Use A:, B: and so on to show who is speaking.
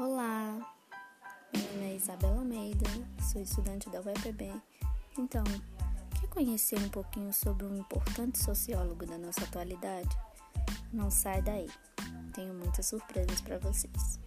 A: Olá, meu nome é Isabela Almeida, sou estudante da UEPB. Então, quer conhecer um pouquinho sobre um importante sociólogo da nossa atualidade? Não sai daí, tenho muitas surpresas para vocês.